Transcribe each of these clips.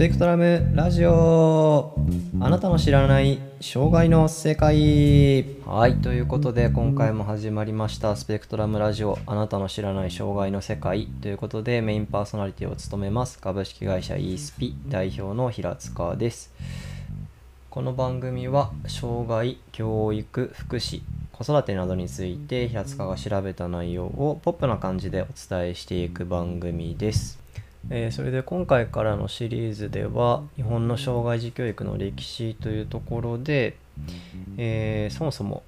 ペクトラムラジオ。あなたの知らない障害の世界。はいということで今回も始まりましたスペクトラムラジオ。あなたの知らない障害の世界。ということでメインパーソナリティを務めます株式会社 e スピ代表の平塚です。この番組は障害教育福祉子育てなどについて平塚が調べた内容をポップな感じでお伝えしていく番組です。えーそれで今回からのシリーズでは日本の障害児教育の歴史というところで、えーそもそも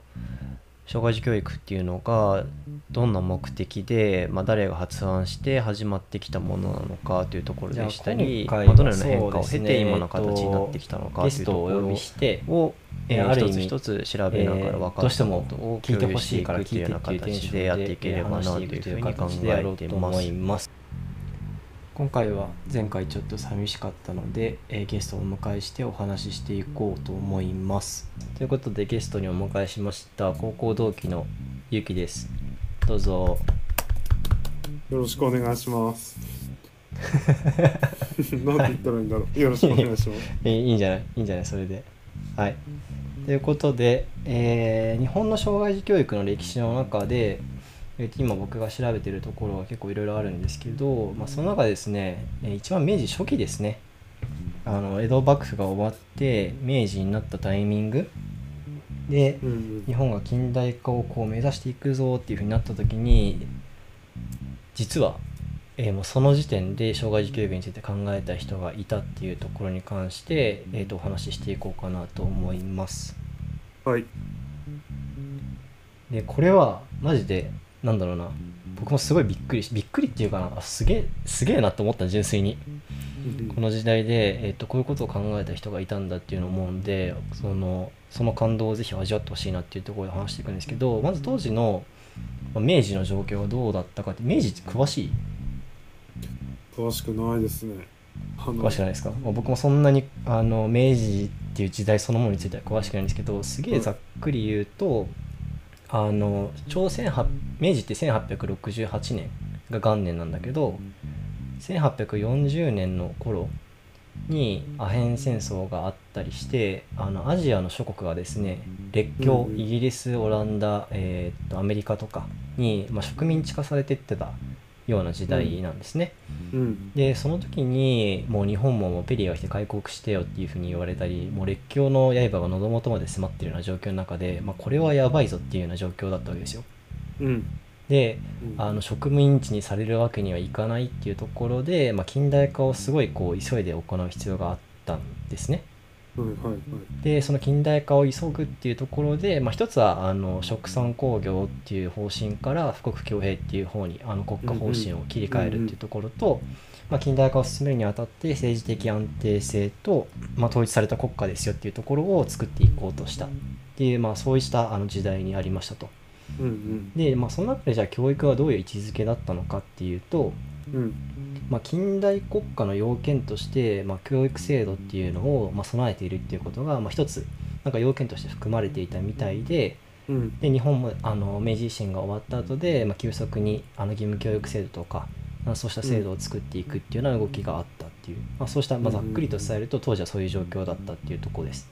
障害児教育っていうのがどんな目的で、まあ、誰が発案して始まってきたものなのかというところでしたり、まあ、どのような変化を経て今の形になってきたのかというところびして、を、え一つ一つ調べながら分かったことを聞いてほ共有していくっていうような形でやっていければなというふうに考えています。今回は前回ちょっと寂しかったので、えーゲストをお迎えしてお話ししていこうと思います。ということでゲストにお迎えしました高校同期のゆきです。どうぞ。よろしくお願いします。なんて言ったらいいんだろう。よろしくお願いします。えーいいんじゃない？いいんじゃない？それで。はい。ということで、えー日本の障害児教育の歴史の中で、えーと今僕が調べてるところは結構いろいろあるんですけど、まあ、その中でですね、えー一番明治初期ですねあの江戸幕府が終わって明治になったタイミングで日本が近代化をこう目指していくぞっていうふうになった時に実は、えーもうその時点で障害児教育について考えた人がいたっていうところに関して、えー、とお話ししていこうかなと思います。はい。でこれはマジでなんだろうな。僕もすごいびっくりしびっくりっていうかな。あすげえすげえなと思った純粋に。この時代で、えー、とこういうことを考えた人がいたんだっていうのを思うんでそのその感動をぜひ味わってほしいなっていうところで話していくんですけどまず当時のまあ明治の状況がどうだったかって明治って詳しい？詳しくないですね。詳しくないですか、まあ僕もそんなにあの明治っていう時代そのものについては詳しくないんですけどすげえざっくり言うと、あの朝鮮は明治って1868年が元年なんだけど1840年の頃にアヘン戦争があったりしてあのアジアの諸国がですね列強イギリスオランダ、えーっとアメリカとかに、まあ、植民地化されていってたような時代なんですね。うん。でその時にもう日本もペリーが来て開国してよっていうふうに言われたりもう列強の刃が喉元まで迫ってるような状況の中で、まあ、これはやばいぞっていうような状況だったわけですようん。でうんあの植民地にされるわけにはいかないっていうところで、まあ、近代化をすごいこう急いで行う必要があったんですね。でその近代化を急ぐっていうところで、まあ、一つはあの殖産工業っていう方針から富国強兵っていう方にあの国家方針を切り替えるっていうところと、まあ、近代化を進めるにあたって政治的安定性と、まあ、統一された国家ですよっていうところを作っていこうとしたっていう、まあ、そうしたあの時代にありましたと。うんうん。で、まあ、その中でじゃあ教育はどういう位置づけだったのかっていうと、うん。まあ、近代国家の要件として、まあ、教育制度っていうのを、まあ、備えているっていうことが、まあ、一つなんか要件として含まれていたみたいでうん。で日本もあの明治維新が終わった後で、まあ、急速にあの義務教育制度とかまあそうした制度を作っていくっていうような動きがあったっていう、まあ、そうした、まあ、ざっくりと伝えると当時はそういう状況だったっていうところです。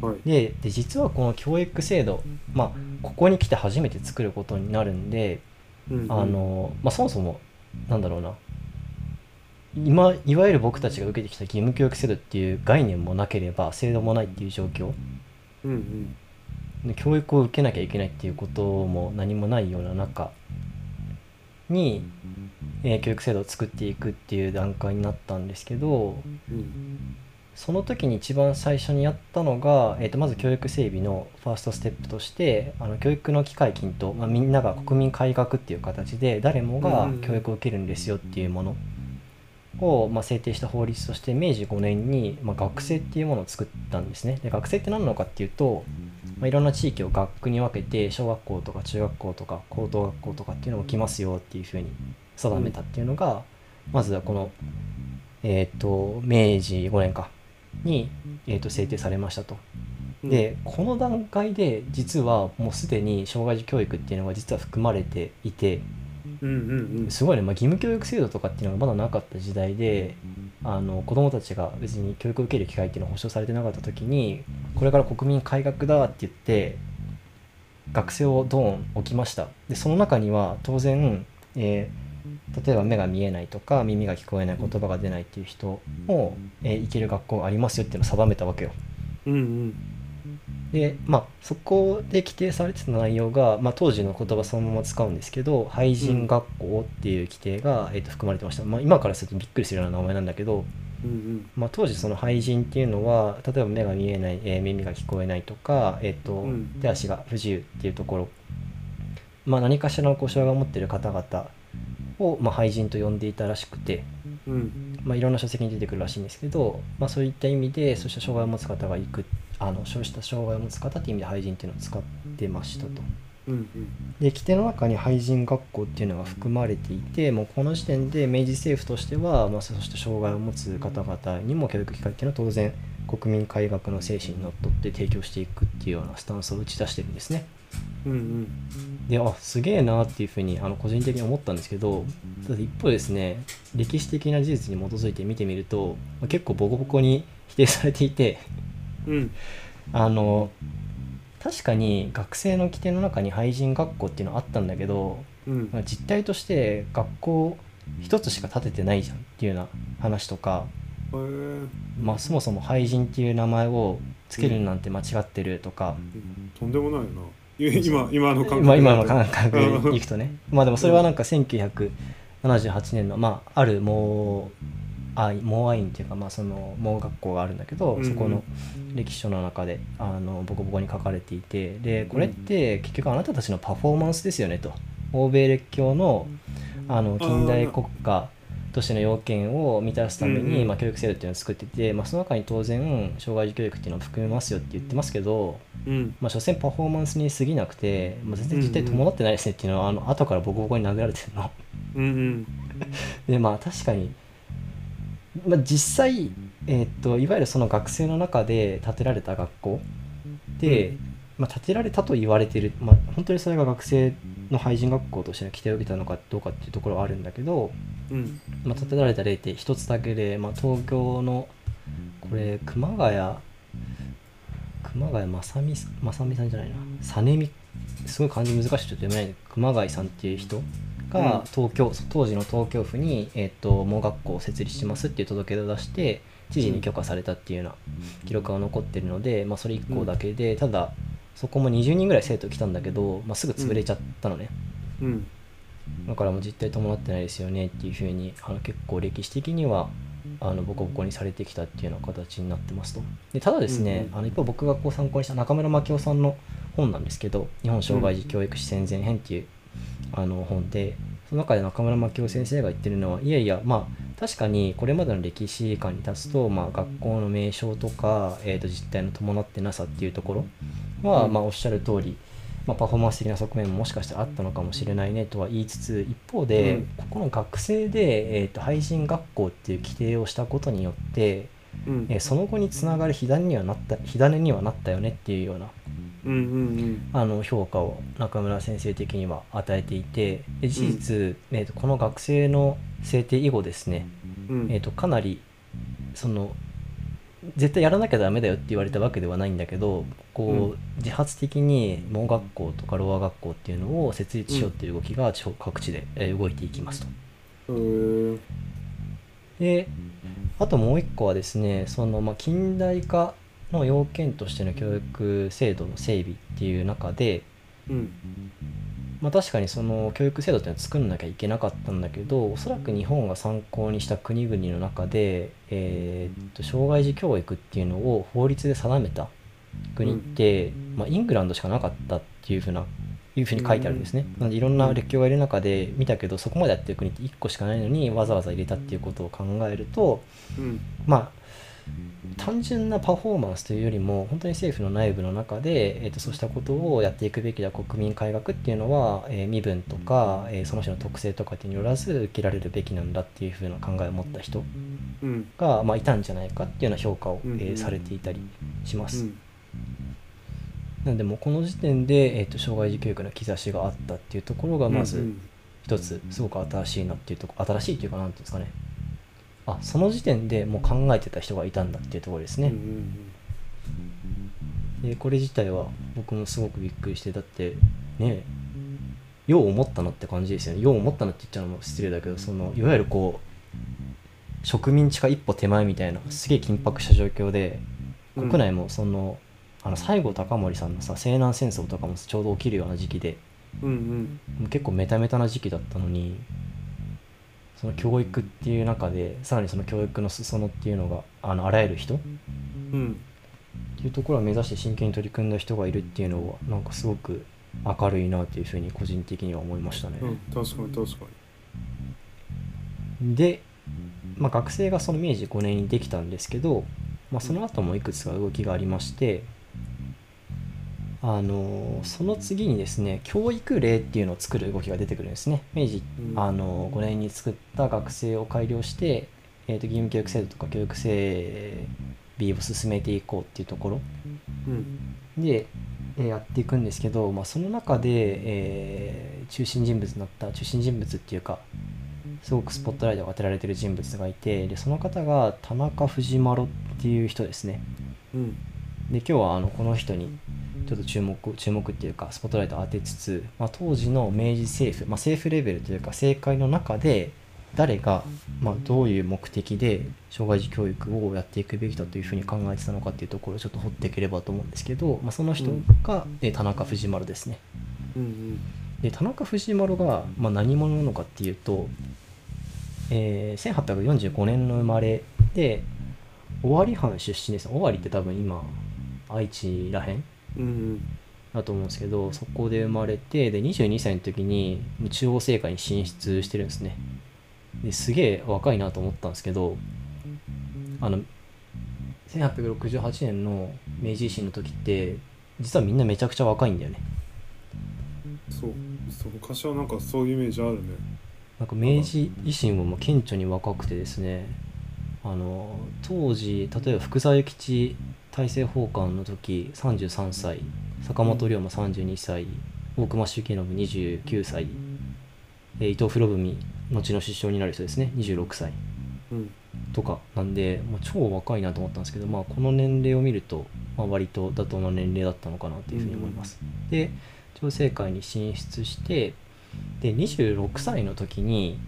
はい。でで実はこの教育制度、まあ、ここに来て初めて作ることになるんで、うんあ、のまあ、そもそもなんだろうな今いわゆる僕たちが受けてきた義務教育制度っていう概念もなければ制度もないっていう状況うんうん。で教育を受けなきゃいけないっていうことも何もないような中に、えー教育制度を作っていくっていう段階になったんですけどうん。その時に一番最初にやったのが、えー、とまず教育整備のファーストステップとしてあの教育の機会均等、まあ、みんなが国民改革っていう形で誰もがうん教育を受けるんですよっていうものを、まあ、制定した法律として明治5年に、まあ、学生っていうものを作ったんですねで学生って何なのかっていうと、まあ、いろんな地域を学区に分けて小学校とか中学校とか高等学校とかっていうのも来ますよっていうふうに定めたっていうのが、まずはこのえっ、と明治5年かに、えー、と制定されましたと。でこの段階で実はもうすでに障害児教育っていうのが実は含まれていて。すごいね、まあ、義務教育制度とかっていうのがまだなかった時代であの子どもたちが別に教育を受ける機会っていうのは保障されてなかった時にこれから国民改革だって言って学生をドーン置きました。でその中には当然、えー例えば目が見えないとか耳が聞こえない言葉が出ないっていう人も、えー行ける学校がありますよっていうのを定めたわけよ。うんうんでまあそこで規定されてた内容が、まあ、当時の言葉そのまま使うんですけど廃人学校っていう規定が、えーと含まれてました、まあ、今からするとびっくりするような名前なんだけど、うんうん。まあ、当時その廃人っていうのは例えば目が見えない、えー耳が聞こえないとか、えーとうん。手足が不自由っていうところ、まあ、何かしらの故障が持っている方々を、まあ、廃人と呼んでいたらしくて、うん。まあ、いろんな書籍に出てくるらしいんですけど、まあ、そういった意味でそうした障害を持つ方が行くあのそうした障害を持つ方っていう意味で廃人っていうのを使ってましたと。で規定の中に廃人学校っていうのが含まれていてもうこの時点で明治政府としては、まあ、そうした障害を持つ方々にも教育機会っていうのは当然国民改革の精神にのっとって提供していくっていうようなスタンスを打ち出してるんですね。うんうんであすげえなっていうふうにあの個人的に思ったんですけどただ一方ですね歴史的な事実に基づいて見てみるとまあ結構ボコボコに否定されていてうん。あの確かに学生の規定の中に廃人学校っていうのはあったんだけどうん。まあ実態として学校一つしか建ててないじゃんっていうような話とか、へー。まあ、そもそも廃人っていう名前をつけるなんて間違ってるとか、とんでもないな。今今の感覚まあ、今の感覚でうんいくとね。まあでもそれはなんか1978年の、まあ、ある盲愛盲愛院っていうか、まあ、その盲学校があるんだけど、うんうん。そこの歴史書の中であのボコボコに書かれていてでこれって結局あなたたちのパフォーマンスですよねと。欧米列強のあの近代国家としての要件を満たすために、まあ、教育制度っていうのを作ってて、まあ、その中に当然障害児教育っていうのを含めますよって言ってますけど、うん。まあ、所詮パフォーマンスに過ぎなくて、まあ、全然実態伴ってないですねっていうのは、あの後からボコボコに殴られてるの。うんうん。でまあ確かに、まあ、実際、えーっといわゆるその学生の中で建てられた学校で、まあ、建てられたと言われてる、まあ、本当にそれが学生の廃人学校としての規定を受けたのかどうかっていうところはあるんだけど、うん。まあ、建てられた例って一つだけで、まあ、東京のこれ熊谷熊谷正美さん正美さんじゃないな。実美すごい漢字難しいちょっと読めない。熊谷さんっていう人うんが東京、当時の東京府に、えっと盲学校を設立しますっていう届け出を出して知事に許可されたっていうような記録が残ってるので、まあ、それ1校だけで、ただそこも20人ぐらい生徒来たんだけど、まあ、すぐ潰れちゃったのね、うん。だからもう実態伴ってないですよねっていうふうにあの結構歴史的にはあのボコボコにされてきたっていうような形になってますと。でただですね、うんうん。あの一方僕がこう参考にした中村真紀夫さんの本なんですけど「日本障害児教育史戦前編」っていうあの本でその中で中村真紀夫先生が言ってるのはいやいやまあ確かにこれまでの歴史観に立つと、まあ、学校の名称とか、えー、と実態の伴ってなさっていうところは、うん。まあ、おっしゃる通りまあ、パフォーマンス的な側面ももしかしたらあったのかもしれないねとは言いつつ一方で、うん。ここの学生で、えー、と廃人学校っていう規定をしたことによって、うん。えーその後につながる火種にはなった火種にはなったよねっていうようなうんうんあの評価を中村先生的には与えていてで事実、えー、とこの学生の制定以後ですね、うん。うんえー、とかなりその絶対やらなきゃダメだよって言われたわけではないんだけどこう、自発的に盲学校とかロア学校っていうのを設立しようっていう動きが地方各地でえー動いていきますと。へー。であともう一個はですねその、まあ、近代化の要件としての教育制度の整備っていう中で、うん。まあ、確かにその教育制度っていうのは作んなきゃいけなかったんだけどおそらく日本が参考にした国々の中で、えーっと障害児教育っていうのを法律で定めた国って、まあ、イングランドしかなかったっていうふうないうふうに書いてあるんですね。なのでいろんな列強がいる中で見たけどそこまでやってる国って1個しかないのにわざわざ入れたっていうことを考えるとうん。まあ単純なパフォーマンスというよりも本当に政府の内部の中で、えー、とそうしたことをやっていくべきだ国民改革っていうのは、えー身分とか、えーその人の特性とかによらず受けられるべきなんだっていうふうな考えを持った人うん。が、まあ、いたんじゃないかっていうような評価を、うん。えーされていたりします。うん。なのでもうこの時点で、えー、と障害児教育の兆しがあったっていうところがまずうん。一つすごく新しいなっていうとこ新しいっていうかなんていうんですかねあその時点でもう考えてた人がいたんだっていうところですね、うんうんでこれ自体は僕もすごくびっくりしてだってねよう思ったのって感じですよね。よう思ったのって言っちゃうのも失礼だけどそのいわゆるこう植民地化一歩手前みたいなすげえ緊迫した状況でうん。国内もその,、あの西郷隆盛さんのさ西南戦争とかもちょうど起きるような時期でうんうん。もう結構メタメタな時期だったのにその教育っていう中でさらにその教育の裾野っていうのがあのあらゆる人っうん。ていうところを目指して真剣に取り組んだ人がいるっていうのはなんかすごく明るいなっていうふうに個人的には思いましたね。うん。確かに確かで、まあ、学生がその明治5年にできたんですけど、まあ、その後もいくつか動きがありましてあのその次にですね教育令っていうのを作る動きが出てくるんですね。明治うん。あの5年に作った学生を改良して、えー、と義務教育制度とか教育整備を進めていこうっていうところ。にうん。で、えーやっていくんですけど、まあ、その中で、えー中心人物になった中心人物っていうかすごくスポットライトが当てられてる人物がいてでその方が田中藤丸っていう人ですね。うん。で今日はあのこの人にちょっと注目注目っていうかスポットライトを当てつつ、まあ、当時の明治政府、まあ、政府レベルというか政界の中で誰が、まあ、どういう目的で障害児教育をやっていくべきだというふうに考えてたのかっていうところをちょっと掘っていければと思うんですけど、まあ、その人が、えー田中藤丸ですね。うんで田中藤丸が、まあ、何者なのかっていうと、えー1845年の生まれで尾張藩出身です。尾張って多分今愛知らへんうんうんだと思うんですけどそこで生まれてで22歳の時に中央政界に進出してるんですね。ですげえ若いなと思ったんですけどあの1868年の明治維新の時って実はみんなめちゃくちゃ若いんだよね。そうそう昔はなんかそういうイメージあるね。なんか明治維新はもう顕著に若くてですねあの当時例えば福沢諭吉大政奉還の時33歳坂本龍馬32歳大隈重信29歳、えー伊藤博文後の首相になる人ですね26歳。うん。とかなんで、まあ、超若いなと思ったんですけど、まあ、この年齢を見ると、まあ、割と妥当な年齢だったのかなというふうに思います。で調整会に進出してで26歳の時に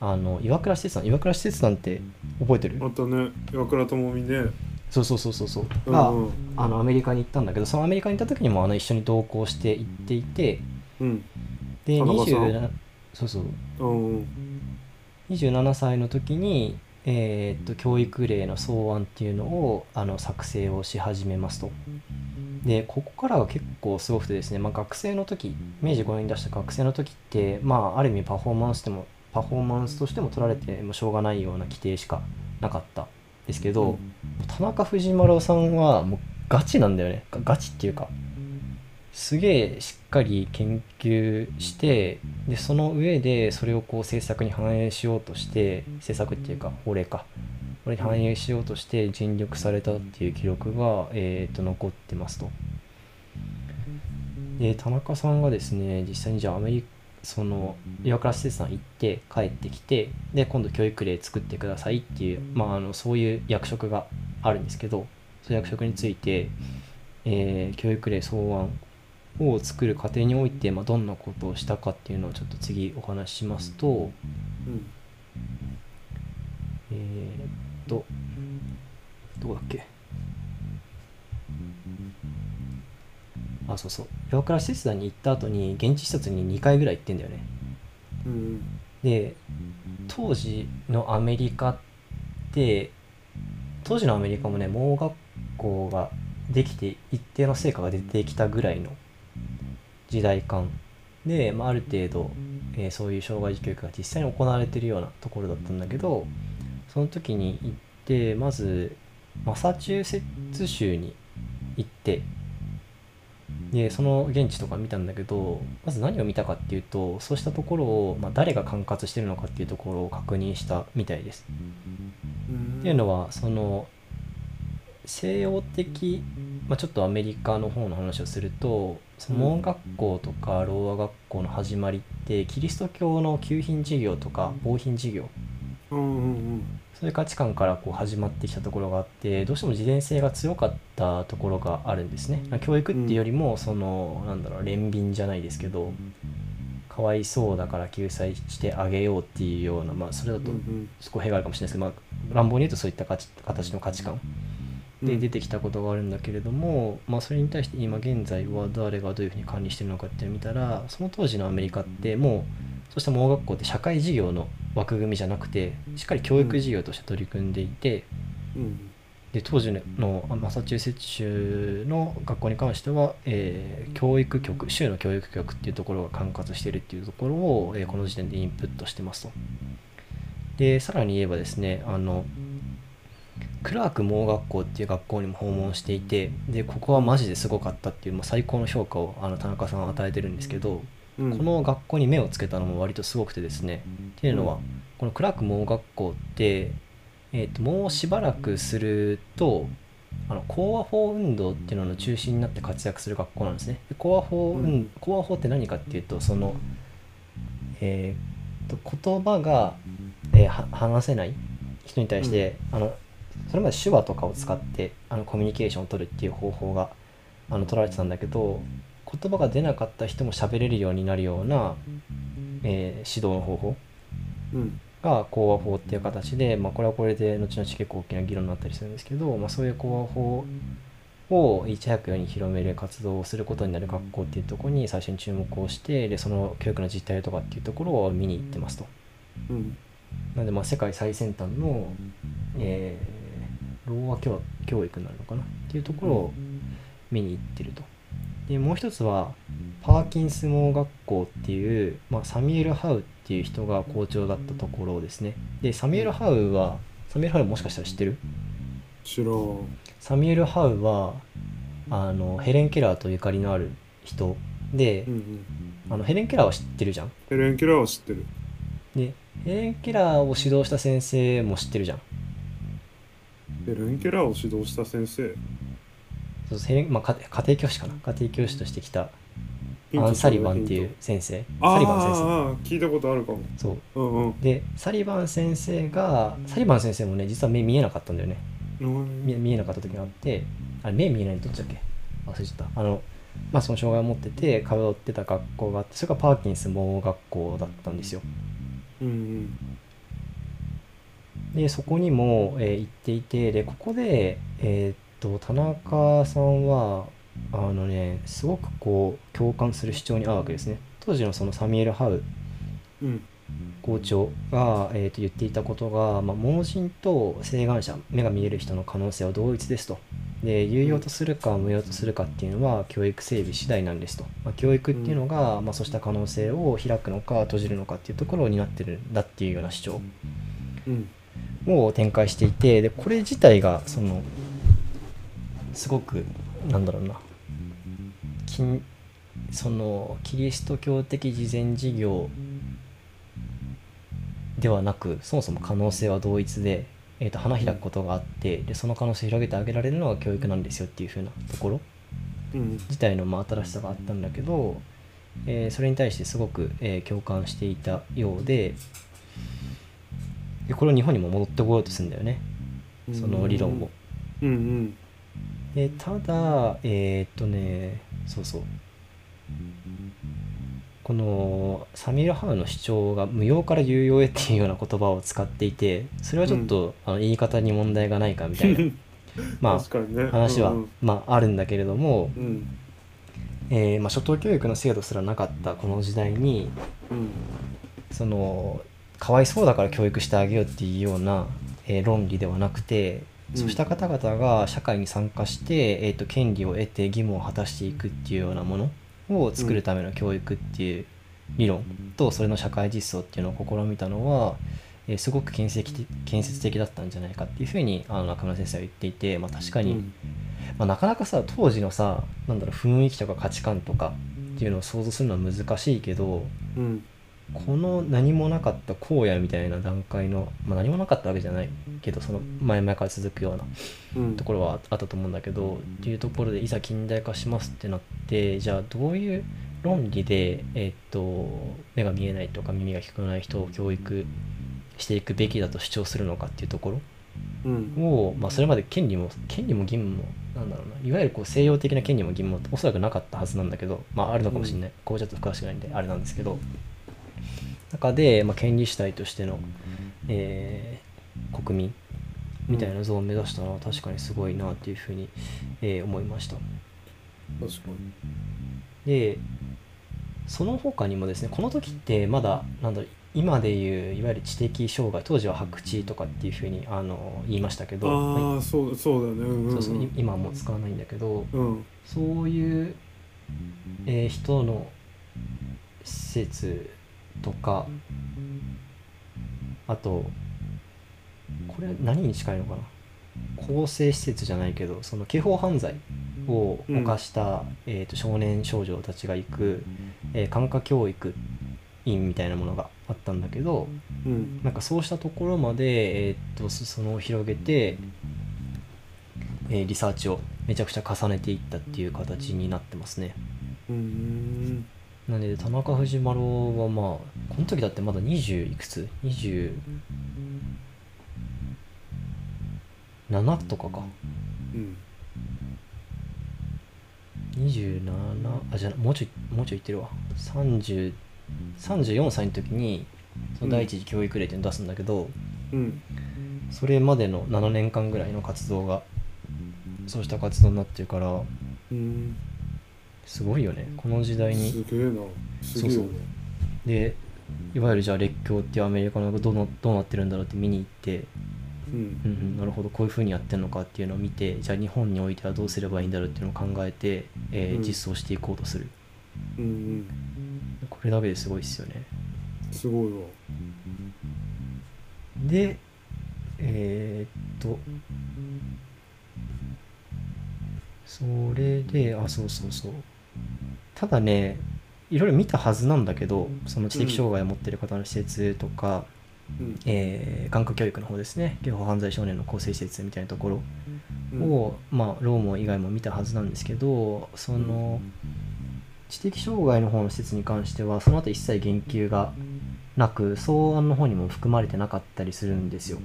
あの岩倉施設さん岩倉施設さんって覚えてる？あとね。岩倉智美ねそうそうそうそうそう。うんが、うん。あのアメリカに行ったんだけどそのアメリカに行った時にもあの一緒に同行して行っていてうん。で田中さん？27そうそう。うんうん。27歳の時に、えーっと教育令の草案っていうのをあの作成をし始めますと。でここからが結構すごくてですね、まあ、学生の時明治5年に出した学生の時って、まあ、ある意味パフォーマンスでもパフォーマンスとしても取られてもしょうがないような規定しかなかったですけど、田中藤丸さんはもうガチなんだよね。ガガチっていうかすげえしっかり研究してでその上でそれをこう政策に反映しようとして政策っていうか法令か。これに反映しようとして尽力されたっていう記録が、えー、と残ってますと。で田中さんがですね実際にじゃあアメリカその岩倉施設さん行って帰ってきてで今度教育令作ってくださいっていう、まあ、あのそういう役職があるんですけどそういう役職について、えー教育令草案を作る過程において、まあ、どんなことをしたかっていうのをちょっと次お話ししますとうん。えーっとどこだっけ？あそうそう。岩倉施設団に行った後に現地視察に2回ぐらい行ってんだよね。うん。で当時のアメリカって当時のアメリカもね盲学校ができて一定の成果が出てきたぐらいの時代感で、まあ、ある程度、えーそういう障害児教育が実際に行われてるようなところだったんだけどその時に行ってまずマサチューセッツ州に行ってでその現地とか見たんだけどまず何を見たかっていうとそうしたところを、まあ、誰が管轄してるのかっていうところを確認したみたいです。うんっていうのはその西洋的、まあ、ちょっとアメリカの方の話をするとその門学校とかろう学校の始まりってキリスト教の給品事業とか防品事業そういう価値観からこう始まってきたところがあってどうしても自伝性が強かったところがあるんですね。教育っていうよりもその、なんだろう憐憫じゃないですけどかわいそうだから救済してあげようっていうようなまあそれだとうん少し弊があるかもしれないですけど、まあ、乱暴に言うとそういった形の価値観で出てきたことがあるんだけれども、まあ、それに対して今現在は誰がどういうふうに管理してるのかっていうのを見たらその当時のアメリカってもうそうした盲学校って社会事業の枠組みじゃなくてしっかり教育事業として取り組んでいて、うんで当時のマサチューセッツ州の学校に関しては、えー教育局州の教育局っていうところが管轄しているっていうところを、えーこの時点でインプットしてますと。でさらに言えばですねあのクラーク盲学校っていう学校にも訪問していてでここはマジですごかったっていう、まあ、最高の評価をあの田中さんは与えてるんですけど、うんこの学校に目をつけたのも割とすごくてですね。っていうのは、このクラーク盲学校って、えー、ともうしばらくするとあのコア法運動っていうのの中心になって活躍する学校なんですね。でコア法、運うん。コア法って何かっていうとその、えー、と言葉が、えーは話せない人に対して、あのそれまで手話とかを使ってあのコミュニケーションを取るっていう方法があの取られてたんだけど言葉が出なかった人も喋れるようになるような、えー指導の方法うんが講和法っていう形で、まあ、これはこれで後々結構大きな議論になったりするんですけど、まあ、そういう講和法をいち早く世に広める活動をすることになる学校っていうところに最初に注目をしてでその教育の実態とかっていうところを見に行ってますと。うんなのでまあ世界最先端の、えー、ろう和教教育になるのかなっていうところを見に行ってると。でもう一つはパーキンス盲学校っていう、まあ、サミュエル・ハウっていう人が校長だったところですね。でサミュエル・ハウはサミュエル・ハウもしかしたら知ってる？知らんサミュエル・ハウはあのヘレン・ケラーとゆかりのある人で、うんうんあのヘレン・ケラーは知ってるじゃん。ヘレン・ケラーは知ってるでヘレン・ケラーを指導した先生も知ってるじゃん。ヘレン・ケラーを指導した先生？まあ、家庭教師かな？家庭教師としてきたアン・サリバンっていう先生。トサリバン先生。聞いたことあるかも。そう。うんうん。でサリバン先生がサリバン先生もね実は目見えなかったんだよね。うん。見見えなかった時があってあれ目見えないのどっちだっけ？忘れちゃった。あのまあその障害を持ってて通ってた学校があってそれがパーキンス盲学校だったんですよ。うんうん。でそこにも、えー行っていてでここでえーっと田中さんはあのねすごくこう共感する主張に合うわけですね。当時のそのサミュエル・ハウうん。校長が、えーと言っていたことが、まあ、盲人と晴眼者目が見える人の可能性は同一ですと。で有用とするか無用とするかっていうのは教育整備次第なんですと、まあ、教育っていうのが、まあ、そうした可能性を開くのか閉じるのかっていうところを担ってるんだっていうような主張うん。を展開していてでこれ自体がそのすごくなんだろうな。金そのキリスト教的慈善事業ではなくそもそも可能性は同一で、えー、と花開くことがあってでその可能性を広げてあげられるのが教育なんですよっていう風なところうん。自体のまあ新しさがあったんだけど、えーそれに対してすごく、えー共感していたようででこれを日本にも戻ってこようとするんだよね。その理論を。うんうんでただえーっとねそうそう。このサミュエル・ハウの主張が無用から有用へっていうような言葉を使っていてそれはちょっと、あの言い方に問題がないかみたいな ま確かにね。あ話は、うん。まあ、あるんだけれども、うん。えーまあ、初等教育の制度すらなかったこの時代にうん。そのかわいそうだから教育してあげようっていうような、えー論理ではなくて、うんそうした方々が社会に参加して、えー、と権利を得て義務を果たしていくっていうようなものを作るための教育っていう理論とそれの社会実装っていうのを試みたのは、えーすごく建設的建設的だったんじゃないかっていうふうにあの中村先生は言っていて、まあ、確かに、うん。まあ、なかなかさ当時のさなんだろう雰囲気とか価値観とかっていうのを想像するのは難しいけどうんこの何もなかった荒野みたいな段階の、まあ、何もなかったわけじゃないけどその前々から続くようなうん。ところはあったと思うんだけどっていうところでいざ近代化しますってなってじゃあどういう論理で、えっと目が見えないとか耳が聞こえない人を教育していくべきだと主張するのかっていうところうん。を、まあ、それまで権利も権利も義務もなんだろうないわゆるこう西洋的な権利も義務もおそらくなかったはずなんだけど、まあ、あるのかもしれない、こうちょっと詳しくないんであれなんですけど中で、まあ、権利主体としての、えー国民みたいな像を目指したのは確かにすごいなっていうふうに、えー思いました。確かに。でその他にもですねこの時ってまだなんだろう今でいういわゆる知的障害当時は白痴とかっていうふうにあの言いましたけどまああそうそうだね。うんうんあそうそうい今はもう使わないんだけどうん。そういう、えー人の施設とかあとこれ何に近いのかな？更生施設じゃないけどその刑法犯罪を犯した、えー、と少年少女たちが行く、えー感化教育院みたいなものがあったんだけどうん。なんかそうしたところまで、えー、と裾野を広げて、えーリサーチをめちゃくちゃ重ねていったっていう形になってますね。うんなので田中藤丸はまあこの時だってまだ20いくつ ?27 とかか。うん。27あじゃあもうちょいもうちょい言ってるわ。30 34歳の時にその第一次教育令っていうのを出すんだけど、うん。それまでの7年間ぐらいの活動がそうした活動になってるからうんすごいよね。この時代に。すげえな。すげえよそうそうでいわゆるじゃあ列強っていうアメリカのどうなどうなってるんだろうって見に行って。うん。うんうん、なるほど。こういうふうにやってるのかっていうのを見てじゃあ日本においてはどうすればいいんだろうっていうのを考えて、えーうん。実装していこうとする。うんうん。これだけですごいですよね。すごいわ。でえーっとそれであそうそうそうただねいろいろ見たはずなんだけどその知的障害を持ってる方の施設とか、うん。えー眼科教育の方ですね。刑法犯罪少年の更生施設みたいなところうん。を、まあ、ローモ以外も見たはずなんですけどその知的障害の方の施設に関してはその後一切言及がなく草案の方にも含まれてなかったりするんですよ。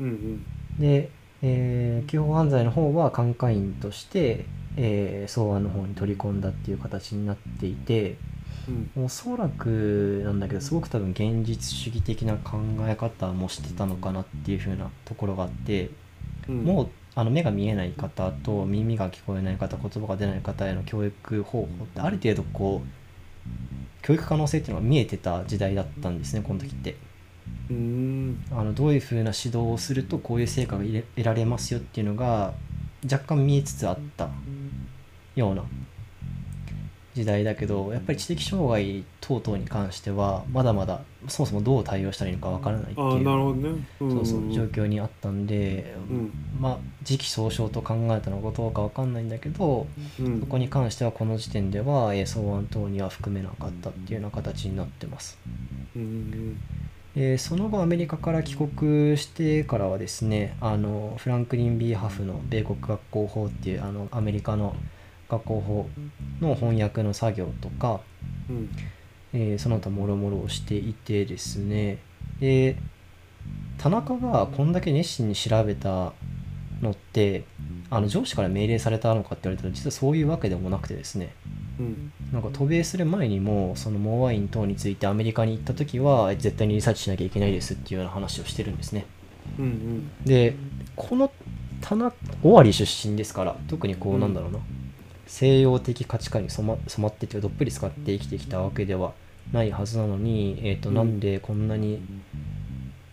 うん。うん。で、えー、刑法犯罪の方は監査院として、えー草案の方に取り込んだっていう形になっていてうん。おそらくなんだけどすごく多分現実主義的な考え方もしてたのかなっていう風なところがあってうん。もうあの目が見えない方と耳が聞こえない方言葉が出ない方への教育方法ってある程度こう教育可能性っていうのが見えてた時代だったんですねこの時って。うん。あのどういうふうな指導をするとこういう成果が得られますよっていうのが若干見えつつあったような時代だけどやっぱり知的障害等々に関してはまだまだそもそもどう対応したらいいのかわからないっていうね。うんそうそう状況にあったんで、うん。まあ時期尚早と考えたのかどうかわかんないんだけどうん。そこに関してはこの時点ではえー草案等には含めなかったっていうような形になってます。うんえーその後アメリカから帰国してからはですねあのフランクリン・ビー・ハフの米国学校法っていうあのアメリカの学校法の翻訳の作業とか、うん。えーその他もろもろをしていてですね。で田中がこんだけ熱心に調べたのってあの上司から命令されたのかって言われたら実はそういうわけでもなくてですね。うん。なんか渡米する前にもそのモアワイン等についてアメリカに行った時は絶対にリサーチしなきゃいけないですっていうような話をしてるんですね。うんうん。でこの田中尾張出身ですから特にこうなんだろうな、西洋的価値観に染ま染まってってどっぷり使って生きてきたわけではないはずなのに、えー、とうん。なんでこんなにいわ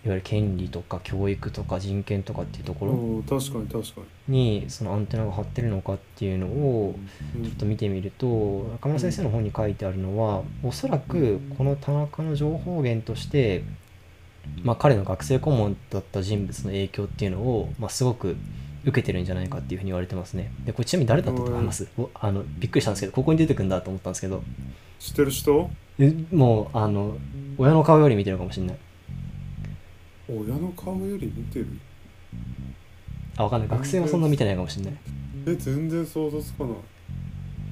ゆる権利とか教育とか人権とかっていうところに確かに。そのアンテナが張ってるのかっていうのをにちょっと見てみると中村先生の本に書いてあるのはおそらくこの田中の情報源として、まあ、彼の学生顧問だった人物の影響っていうのを、まあ、すごく受けてるんじゃないかっていうふうに言われてますね。でこれちなみに誰だったと思います？おあのびっくりしたんですけどここに出てくんだと思ったんですけど。知ってる人？えもうあの親の顔より見てるかもしれない。親の顔より見てる？あわかんない。学生はそんな見てないかもしれない。え全然想像つかない。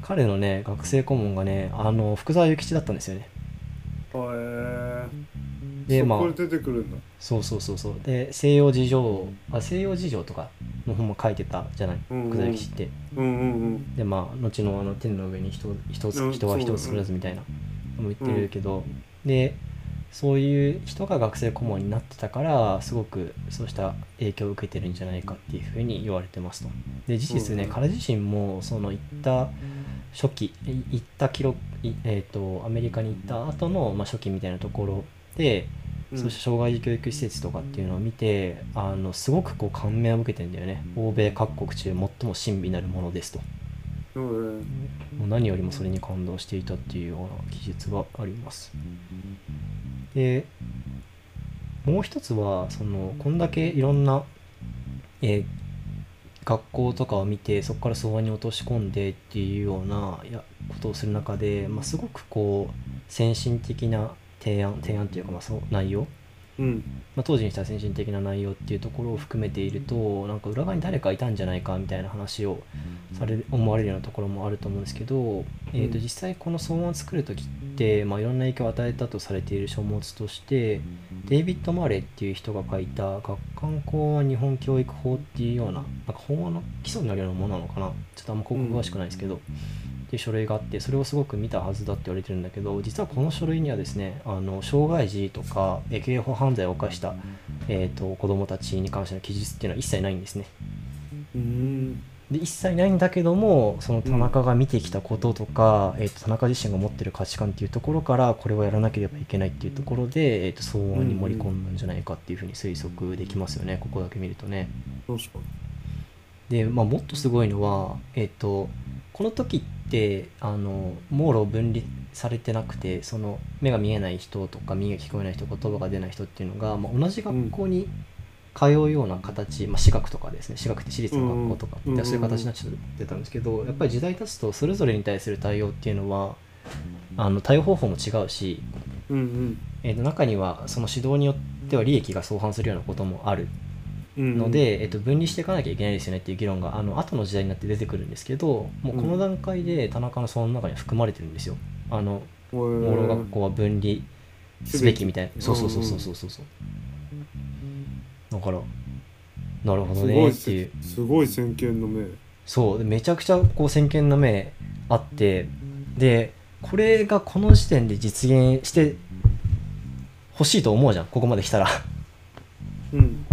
彼のね学生顧問がねあの福沢諭吉だったんですよね。あえでまあそこで出てくるんだ。そうそうそうそう。で西洋事情あ西洋事情とかの本も書いてたじゃない？うんうん。福沢諭吉って。うんうんうん。でまあ後のあの天の上に人人人は人を作らずみたいなのも言ってるけど、でそういう人が学生顧問になってたからすごくそうした影響を受けてるんじゃないかっていうふうに言われてますと。で事実ね、うん。彼自身もその行った初期い行った記録いえー、とアメリカに行った後のまあ、初期みたいなところそうした障害児教育施設とかっていうのを見てあのすごくこう感銘を受けてんだよね欧米各国中最も親身なるものですと。うんもう何よりもそれに感動していたっていうような記述があります。でもう一つはそのこんだけいろんな、えー学校とかを見てそこから相場に落とし込んでっていうようなやことをする中で、まあ、すごくこう先進的な提案提案っていうかまあそう内容。うん。まあ、当時にした先進的な内容っていうところを含めているとなんか裏側に誰かいたんじゃないかみたいな話をされ思われるようなところもあると思うんですけど、えー、と実際この草案を作る時って、まあ、いろんな影響を与えたとされている書物としてデイビッド・マレーっていう人が書いた「学館公安日本教育法」っていうようななんか法案の基礎になるようなものなのかな。ちょっとあんま広告詳しくないですけど、っていう書類があってそれをすごく見たはずだって言われてるんだけど実はこの書類にはですねあの障害児とかえ刑法犯罪を犯した、えー、と子どもたちに関しての記述っていうのは一切ないんですね。うんで一切ないんだけどもその田中が見てきたこととか、えー、と田中自身が持ってる価値観っていうところからこれをやらなければいけないっていうところで、えー、と草案に盛り込んだんじゃないかっていうふうに推測できますよねここだけ見るとね。で、まあ、もっとすごいのは、えっとこの時ってあの網羅分離されてなくてその目が見えない人とか耳が聞こえない人言葉が出ない人っていうのが、まあ、同じ学校に通うような形、まあ、私学とかですね私学って私立の学校とか、うんうんそういう形になっちゃってたんですけどやっぱり時代経つとそれぞれに対する対応っていうのはあの対応方法も違うし、うんうん。えっと中にはその指導によっては利益が相反するようなこともあるうんので、えっと、分離していかなきゃいけないですよねっていう議論があの後の時代になって出てくるんですけどもうこの段階で田中のその中には含まれてるんですよ。あの盲盲ろ学校は分離すべきみたいな。そうそうそうそうそうそうそう。だからなるほどねっていう。せすごい先見の明そう。でめちゃくちゃこう先見の明あってでこれがこの時点で実現して欲しいと思うじゃん。ここまで来たら。うん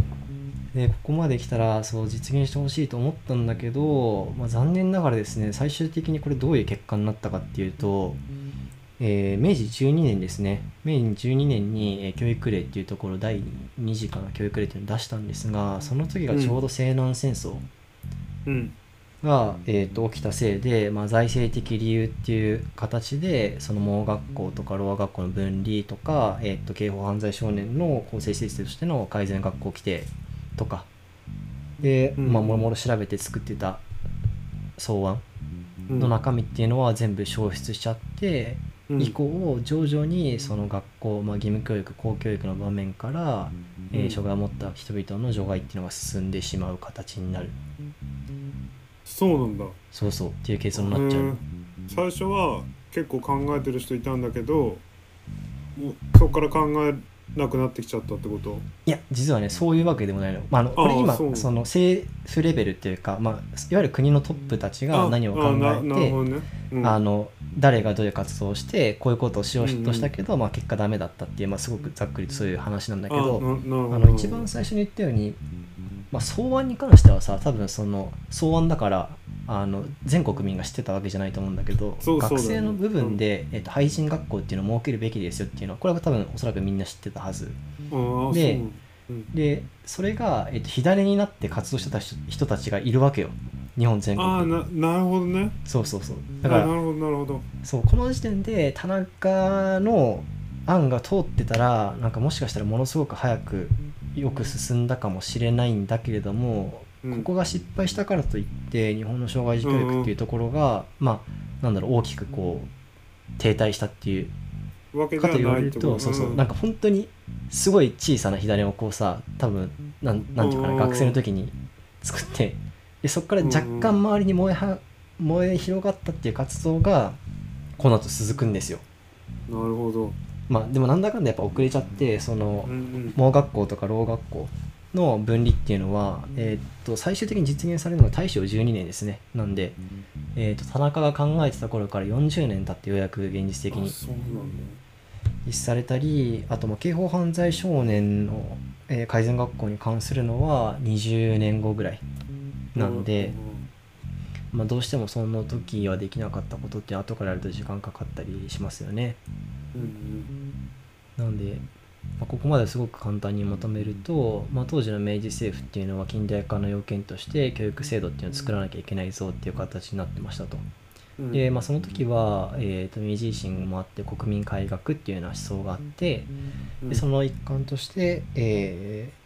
でここまで来たらそう実現してほしいと思ったんだけど、まあ、残念ながらですね最終的にこれどういう結果になったかっていうと、えー明治12年ですね。明治12年に、えー教育令っていうところ第2次かな教育令っていうのを出したんですがその時がちょうど西南戦争うん。が、えー、と起きたせいで、まあ、財政的理由っていう形でその盲学校とかろう学校の分離とか、えー、と刑法犯罪少年の更生施設としての改善学校規定とか。で、うん。まあ、もろもろ調べて作ってた草案うん。の中身っていうのは全部消失しちゃって、うん。以降徐々にその学校、まあ、義務教育公教育の場面から、えーうん。障害を持った人々の除外っていうのが進んでしまう形になる。そうなんだ。そうそうっていう結論になっちゃう、うん。最初は結構考えてる人いたんだけどもうそこから考えなくなってきちゃったってこと？いや実はねそういうわけでもないの,、まあ、あのこれ今その政府レベルっていうか、まあ、いわゆる国のトップたちが何を考えてね、うん。あの誰がどういう活動をしてこういうことをしようとしたけど、まあ、結果ダメだったっていう、まあ、すごくざっくりとそういう話なんだけどあの一番最初に言ったように、まあ、草案に関してはさ多分その草案だからあの全国民が知ってたわけじゃないと思うんだけどね。学生の部分で、えっと廃人学校っていうのを設けるべきですよっていうのはこれは多分おそらくみんな知ってたはず。でそう。うん。でそれが、えっと左になって活動してた人人たちがいるわけよ。日本全国ああななるほどね。そうそうそう。だからあなるほどなるほど。そうこの時点で田中の案が通ってたらなんかもしかしたらものすごく早くよく進んだかもしれないんだけれども、うんここが失敗したからといって日本の障害児教育っていうところが、まあなんだろう大きくこう停滞したっていうかと言われるととそうそうなんか本当にすごい小さな火種をこうさ多分なんなんていうかうなん。学生の時に作ってでそこから若干周りに燃えは燃え広がったっていう活動がこの後続くんですよ。なるほど。まあでもなんだかんだやっぱ遅れちゃってその盲学校とかろう学校の分離っていうのは、えーっと最終的に実現されるのが大正12年ですね。なんで、えーっと田中が考えてた頃から40年経ってようやく現実的に実施されたりあとまあ刑法犯罪少年の、えー改善学校に関するのは20年後ぐらいなんで、まあ、どうしてもその時はできなかったことって後からやると時間かかったりしますよね。なんで、まあ、ここまですごく簡単にまとめると、まあ、当時の明治政府っていうのは近代化の要件として教育制度っていうのを作らなきゃいけないぞっていう形になってましたと。うん。で、まあ、その時は、えー、と明治維新もあって国民改革っていうような思想があってうんでその一環として、えー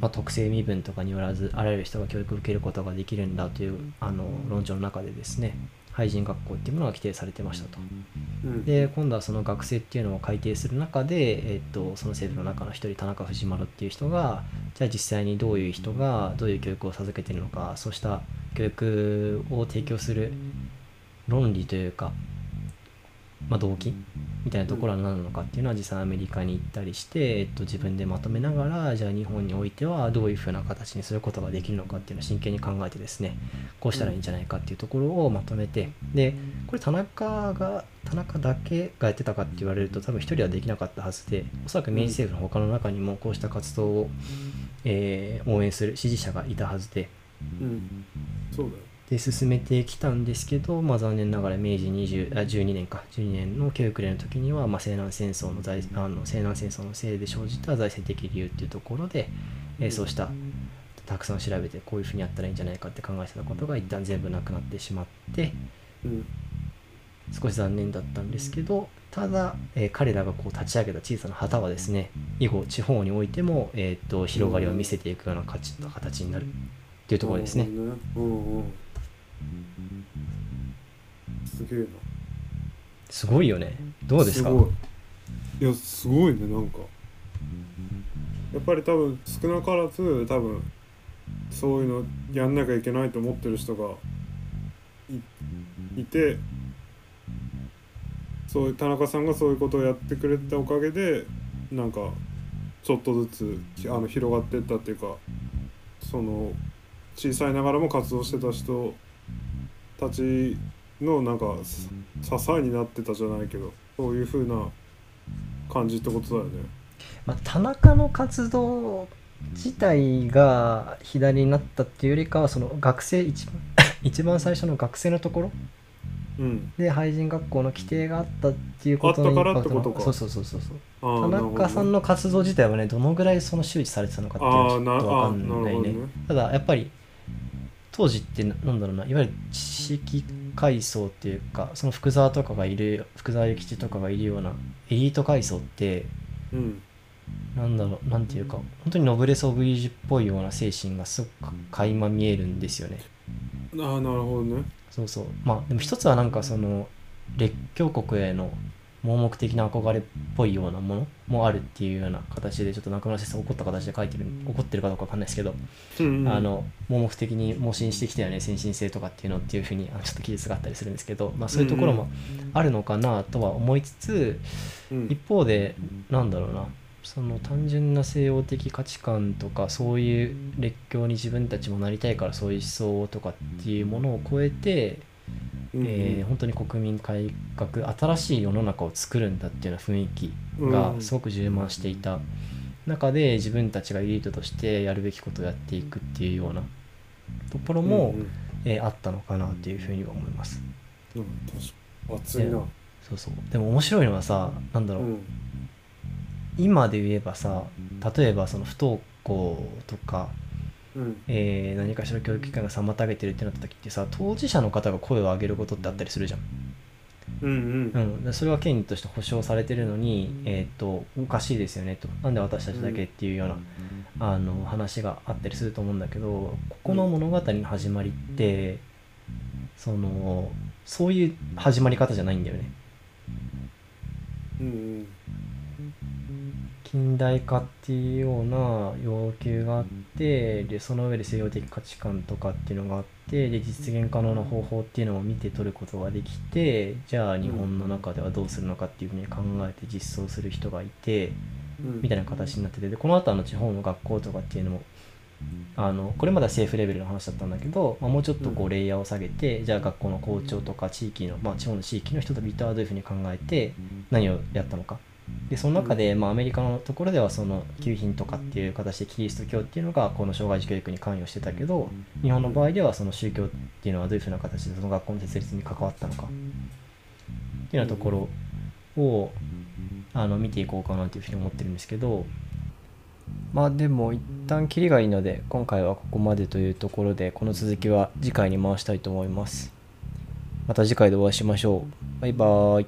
まあ、特性身分とかによらずあらゆる人が教育を受けることができるんだというあの論調の中でですね廃人学校っていうものが規定されてましたと。うんで今度はその学生っていうのを改定する中で、えっとその政府の中の一人田中藤丸っていう人がじゃあ実際にどういう人がどういう教育を授けているのかそうした教育を提供する論理というか、まあ、動機みたいなところは何なのかっていうのは実際アメリカに行ったりして、えっと、自分でまとめながらじゃあ日本においてはどういうふうな形にすることができるのかっていうのを真剣に考えてですねこうしたらいいんじゃないかっていうところをまとめてでこれ田中が田中だけがやってたかって言われると多分一人はできなかったはずでおそらく明治政府の他の中にもこうした活動を、えー応援する支持者がいたはずで。うん。そうだよで進めてきたんですけど、まあ、残念ながら明治20あ12年か。12年の教育令の時には、まあ、西南戦争の財あの西南戦争のせいで生じた財政的理由っていうところで、えーそうしたたくさん調べてこういうふうにやったらいいんじゃないかって考えてたことが一旦全部なくなってしまってうん少し残念だったんですけどただ、えー彼らがこう立ち上げた小さな旗はですね以後地方においても、えー、と広がりを見せていくような形になるっていうところですね。うんうんすげえな。すごいよね。どうですか？ごい。いやすごいねなんか。やっぱり多分少なからず多分そういうのやんなきゃいけないと思ってる人がいいてそういう田中さんがそういうことをやってくれたおかげでなんかちょっとずつひあの広がっていったっていうかその小さいながらも活動してた人たちのなんかす支えになってたじゃないけどそういう風な感じってことだよね。まあ、田中の活動自体が左になったっていうよりかはその学生一番 一番最初の学生のところうん、で廃人学校の規定があったっていうことのあったからインパクトがってことか。そうそうそうそう。そうあ田中さんの活動自体はねどのぐらいその周知されてたのかっていうのはちょっとわかんなないねね。ただやっぱり当時ってななんだろうないわゆる知識階層っていうかその福沢とかがいる福沢諭吉とかがいるようなエリート階層ってうん。なんだろうなんていうか本当にノブレス・オブリージュっぽいような精神がすごく垣間見えるんですよね。ああなるほどね。そうそう。まあでも一つはなんかその列強国への盲目的な憧れっぽいようなものもあるっていうような形でちょっと中村先生怒った形で書いてる怒ってるかどうかわかんないですけど、うん。あの盲目的に盲信してきたよね先進性とかっていうのっていうふうにちょっと記述があったりするんですけど、まあ、そういうところもあるのかなとは思いつつ、うん。一方でなんだろうなその単純な西洋的価値観とかそういう列強に自分たちもなりたいからそういう思想とかっていうものを超えて、うんえー本当に国民改革新しい世の中を作るんだっていうような雰囲気がすごく充満していた。中で自分たちがエリートとしてやるべきことをやっていくっていうようなところも、うんうん。えーあったのかなっていうふうには思います。うん。確か熱いな。そうそう。でも面白いのはさなんだろう、うん。今で言えばさ例えばその不登校とか、うん。えー何かしら教育機関が妨げてるってなった時ってさ当事者の方が声を上げることってあったりするじゃん。うんううん。ん、でそれは権利として保障されてるのに、えー、とおかしいですよねと。なんで私たちだけっていうような、あの話があったりすると思うんだけどここの物語の始まりってそのそういう始まり方じゃないんだよね。うん近代化っていうような要求があってでその上で西洋的価値観とかっていうのがあってで実現可能な方法っていうのを見て取ることができてじゃあ日本の中ではどうするのかっていうふうに考えて実装する人がいてうん。みたいな形になっててでこの後あの地方の学校とかっていうのもあのこれまでは政府レベルの話だったんだけど、まあ、もうちょっとこうレイヤーを下げて、じゃあ学校の校長とか地域の、まあ、地方の地域の人々はどういうふうに考えて何をやったのかでその中で、まあ、アメリカのところではその給品とかっていう形でキリスト教っていうのがこの障害児教育に関与してたけど日本の場合ではその宗教っていうのはどういうふうな形でその学校の設立に関わったのかっていうようなところをあの見ていこうかなというふうに思ってるんですけどまあでも一旦キリがいいので今回はここまでというところでこの続きは次回に回したいと思います。また次回でお会いしましょう。バイバーイ